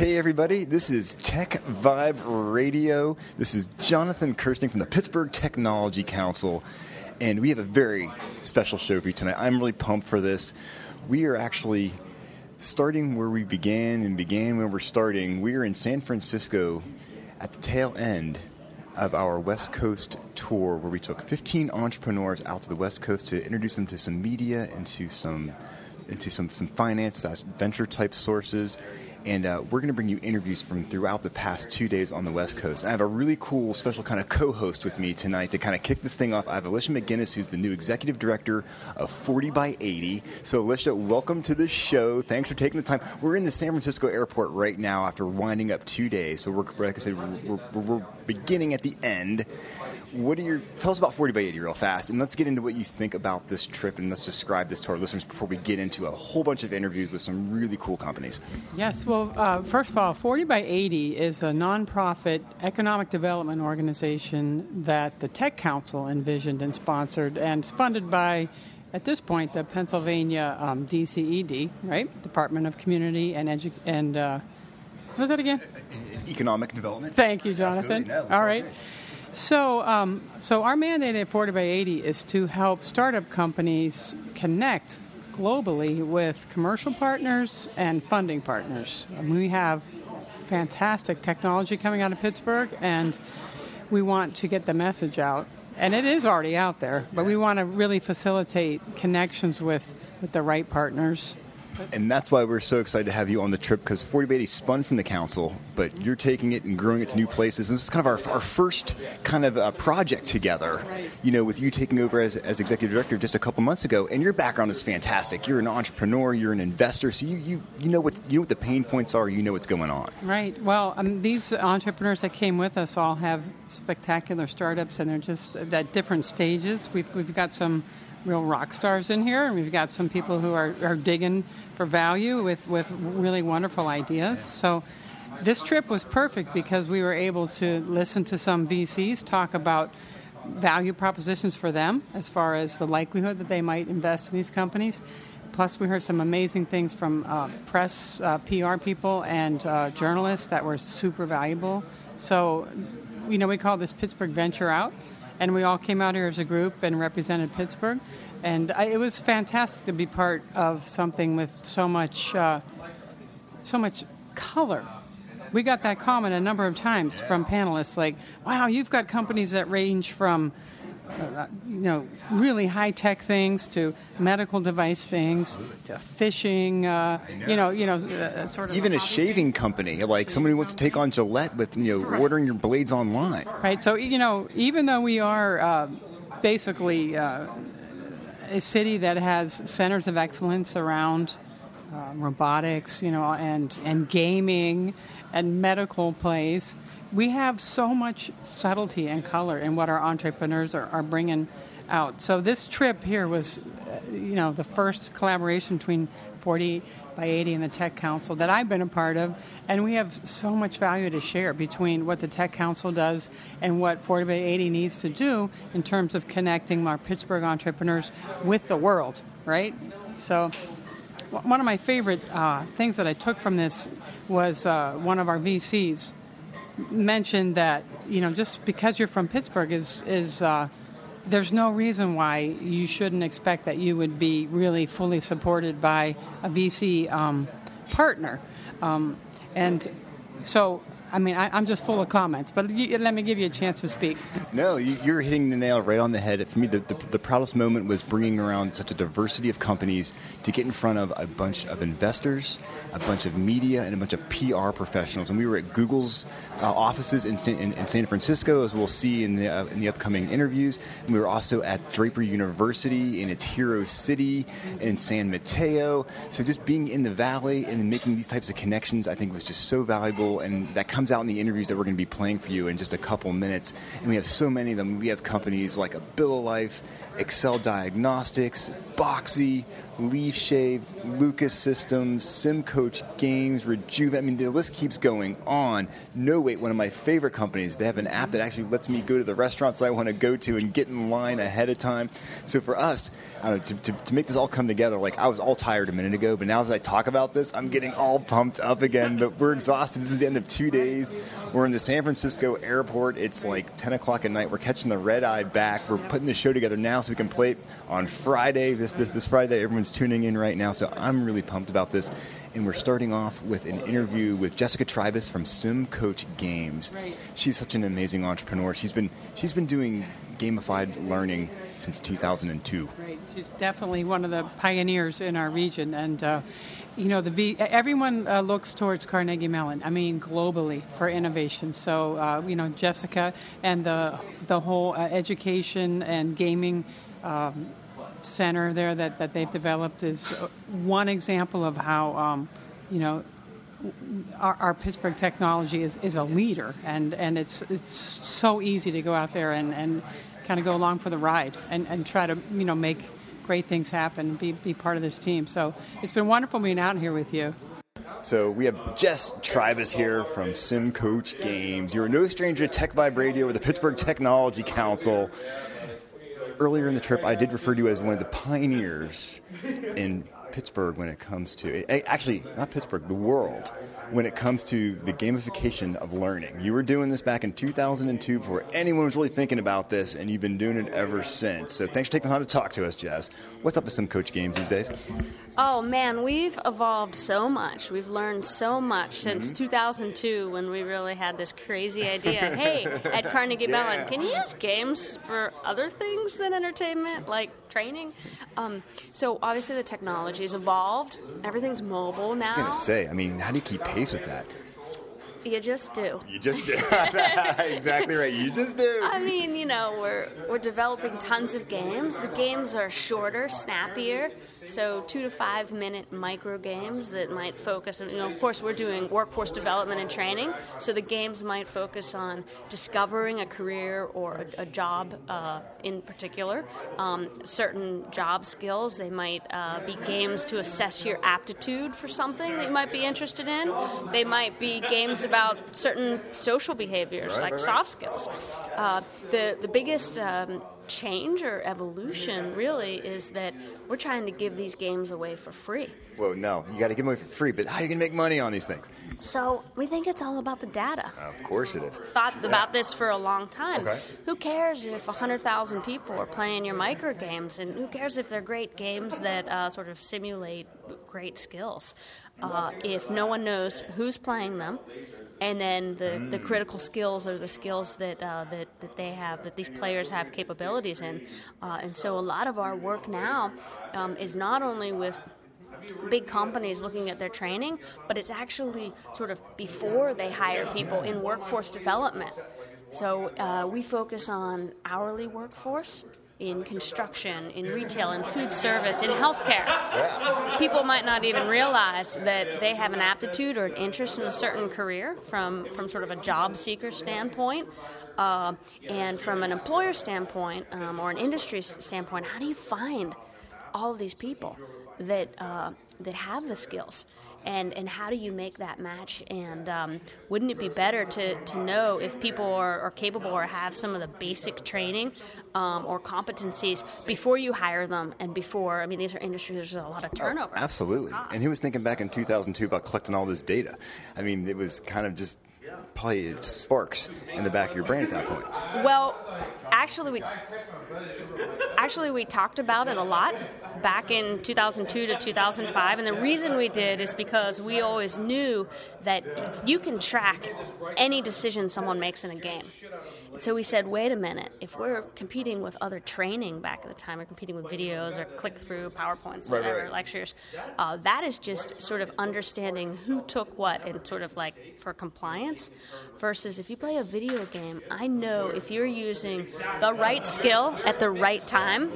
Hey, everybody, this is Tech Vibe Radio. This is Jonathan Kersting from the Pittsburgh Technology Council, and we have a very special show for you tonight. I'm really pumped for this. We are actually starting where we began and began where we're starting. We are in San Francisco at the tail end of our West Coast tour where we took 15 entrepreneurs out to the West Coast to introduce them to some media and to some into some, some finance, venture type sources and uh, we're going to bring you interviews from throughout the past two days on the West Coast. I have a really cool, special kind of co-host with me tonight to kind of kick this thing off. I have Alicia McGinnis, who's the new executive director of 40 by 80. So, Alicia, welcome to the show. Thanks for taking the time. We're in the San Francisco airport right now after winding up two days. So, we're like I said, we're, we're, we're beginning at the end what are your tell us about 40 by 80 real fast and let's get into what you think about this trip and let's describe this to our listeners before we get into a whole bunch of interviews with some really cool companies. Yes well uh, first of all 40 by 80 is a nonprofit economic development organization that the tech council envisioned and sponsored and it's funded by at this point the pennsylvania um, dced right? Department of community and edu- and uh, what was that again? Economic development? Thank you jonathan. No, all right. right. So, um, so our mandate at 40 by 80 is to help startup companies connect globally with commercial partners and funding partners. And we have fantastic technology coming out of Pittsburgh, and we want to get the message out. And it is already out there, but we want to really facilitate connections with, with the right partners and that's why we're so excited to have you on the trip because 40 by 80 spun from the council, but you're taking it and growing it to new places. And this is kind of our, our first kind of uh, project together, you know, with you taking over as, as executive director just a couple months ago. And your background is fantastic. You're an entrepreneur, you're an investor, so you, you, you, know, what, you know what the pain points are, you know what's going on. Right. Well, um, these entrepreneurs that came with us all have spectacular startups, and they're just at different stages. We've, we've got some real rock stars in here, and we've got some people who are, are digging for value with, with really wonderful ideas. So this trip was perfect because we were able to listen to some VCs talk about value propositions for them as far as the likelihood that they might invest in these companies. Plus, we heard some amazing things from uh, press, uh, PR people, and uh, journalists that were super valuable. So, you know, we call this Pittsburgh Venture Out, and we all came out here as a group and represented Pittsburgh and I, it was fantastic to be part of something with so much, uh, so much color. We got that comment a number of times from panelists, like, "Wow, you've got companies that range from." Uh, you know, really high tech things to medical device things to fishing. Uh, know. You know, you know, uh, sort of even a, a shaving thing. company, like somebody wants to take on Gillette with you know Correct. ordering your blades online. Right. So you know, even though we are uh, basically uh, a city that has centers of excellence around uh, robotics, you know, and and gaming and medical plays. We have so much subtlety and color in what our entrepreneurs are, are bringing out. So this trip here was, uh, you know, the first collaboration between 40 by 80 and the Tech Council that I've been a part of, and we have so much value to share between what the Tech Council does and what 40 by 80 needs to do in terms of connecting our Pittsburgh entrepreneurs with the world, right? So, one of my favorite uh, things that I took from this was uh, one of our VCs mentioned that you know just because you're from Pittsburgh is is uh, there's no reason why you shouldn't expect that you would be really fully supported by a VC um, partner. Um, and so I mean, I, am just full of comments, but you, let me give you a chance to speak. No, you, are hitting the nail right on the head. For me, the, the, the, proudest moment was bringing around such a diversity of companies to get in front of a bunch of investors, a bunch of media, and a bunch of PR professionals. And we were at Google's uh, offices in, in, in, San Francisco, as we'll see in the, uh, in the upcoming interviews. And we were also at Draper University in its hero city in San Mateo. So just being in the valley and making these types of connections, I think was just so valuable. And that comes out in the interviews that we're going to be playing for you in just a couple minutes. And we have so many of them. We have companies like a Bill of Life Excel Diagnostics, Boxy, Leaf Shave, Lucas Systems, SimCoach Games, Rejuve. I mean, the list keeps going on. No Wait, one of my favorite companies. They have an app that actually lets me go to the restaurants I want to go to and get in line ahead of time. So for us, uh, to, to, to, make this all come together, like I was all tired a minute ago, but now as I talk about this, I'm getting all pumped up again. But we're exhausted. This is the end of two days. We're in the San Francisco airport. It's like 10 o'clock at night. We're catching the red eye back. We're putting the show together now so we can play it on Friday. This, this, this Friday, everyone's tuning in right now. So I'm really pumped about this. And we're starting off with an interview with Jessica Trybus from Sim Coach Games. Right. She's such an amazing entrepreneur. She's been she's been doing gamified learning since 2002. Right. She's definitely one of the pioneers in our region, and uh, you know, the v- everyone uh, looks towards Carnegie Mellon. I mean, globally for innovation. So uh, you know, Jessica and the the whole uh, education and gaming. Um, center there that, that they've developed is one example of how um, you know our, our, Pittsburgh technology is, is a leader and, and it's it's so easy to go out there and, and kind of go along for the ride and, and try to you know make great things happen be, be part of this team so it's been wonderful being out here with you so we have Jess Trybus here from SimCoach Games. You're no stranger to Tech Vibe Radio or the Pittsburgh Technology Council earlier in the trip, I did refer to you as one of the pioneers in Pittsburgh when it comes to eh, actually not Pittsburgh, the world when it comes to the gamification of learning. You were doing this back in 2002 before anyone was really thinking about this, and you've been doing it ever since. So thanks for taking the time to talk to us, Jess. What's up with SimCoach Games these days? Oh man, we've evolved so much. We've learned so much since mm-hmm. 2002 when we really had this crazy idea. hey, at Carnegie yeah. Mellon, can you use games for other things than entertainment, like training? Um, so obviously the technology has evolved. Everything's mobile now. I was going to say, I mean, how do you keep pace with that? You just do. You just do. exactly right. You just do. I mean, you know, we're we're developing tons of games. The games are shorter, snappier, so two to five minute micro games that might focus. On you know, of course, we're doing workforce development and training, so the games might focus on discovering a career or a, a job uh, in particular. Um, certain job skills. They might uh, be games to assess your aptitude for something that you might be interested in. They might be games about certain social behaviors right, like right, soft skills. Uh, the the biggest um, change or evolution really is that we're trying to give these games away for free. Well, no, you got to give them away for free. But how are you gonna make money on these things? So we think it's all about the data. Of course it is. Thought yeah. about this for a long time. Okay. Who cares if 100,000 people are playing your micro games, and who cares if they're great games that uh, sort of simulate great skills? Uh, if no one knows who's playing them, and then the, the critical skills are the skills that, uh, that, that they have, that these players have capabilities in. Uh, and so a lot of our work now um, is not only with big companies looking at their training, but it's actually sort of before they hire people in workforce development. So uh, we focus on hourly workforce in construction, in retail, in food service, in healthcare. Yeah. People might not even realize that they have an aptitude or an interest in a certain career from, from sort of a job seeker standpoint. Uh, and from an employer standpoint um, or an industry standpoint, how do you find all of these people that, uh, that have the skills? and and how do you make that match? And um, wouldn't it be better to, to know if people are, are capable or have some of the basic training um, or competencies before you hire them and before? I mean, these are industries there's a lot of turnover. Oh, absolutely. And he was thinking back in 2002 about collecting all this data. I mean, it was kind of just probably sparks in the back of your brain at that point. Well, actually, we actually we talked about it a lot back in 2002 to 2005. And the reason we did is because we always knew that you can track any decision someone makes in a game. So we said, wait a minute, if we're competing with other training back at the time, we're competing with videos or click through PowerPoints, whatever, right, right. lectures, uh, that is just sort of understanding who took what and sort of like for compliance. Versus if you play a video game, I know if you're using the right skill at the right time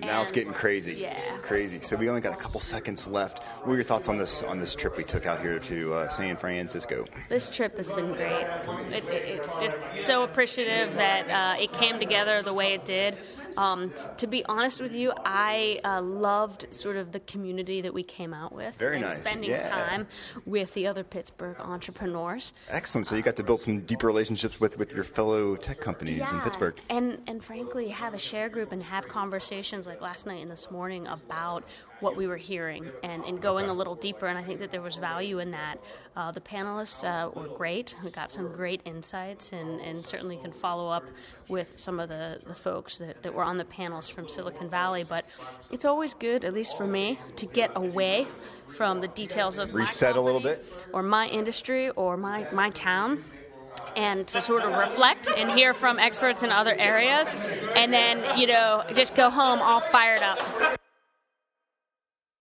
now it's getting crazy. Yeah. Crazy. So we only got a couple seconds left. What were your thoughts on this on this trip we took out here to uh, San Francisco? This trip has been great. It, it, it just so appreciative that uh, it came together the way it did. Um, to be honest with you, I uh, loved sort of the community that we came out with. Very and nice, Spending yeah. time with the other Pittsburgh entrepreneurs. Excellent. So you got to build some deep relationships with, with your fellow tech companies in Pittsburgh. And and frankly, have a share group and have conversations like last night and this morning about what we were hearing and, and going a little deeper. And I think that there was value in that. Uh, the panelists uh, were great. We got some great insights and, and certainly can follow up with some of the, the folks that, that were on the panels from Silicon Valley. But it's always good, at least for me, to get away from the details of my Reset a little bit? or my industry or my, my town and to sort of reflect and hear from experts in other areas and then you know just go home all fired up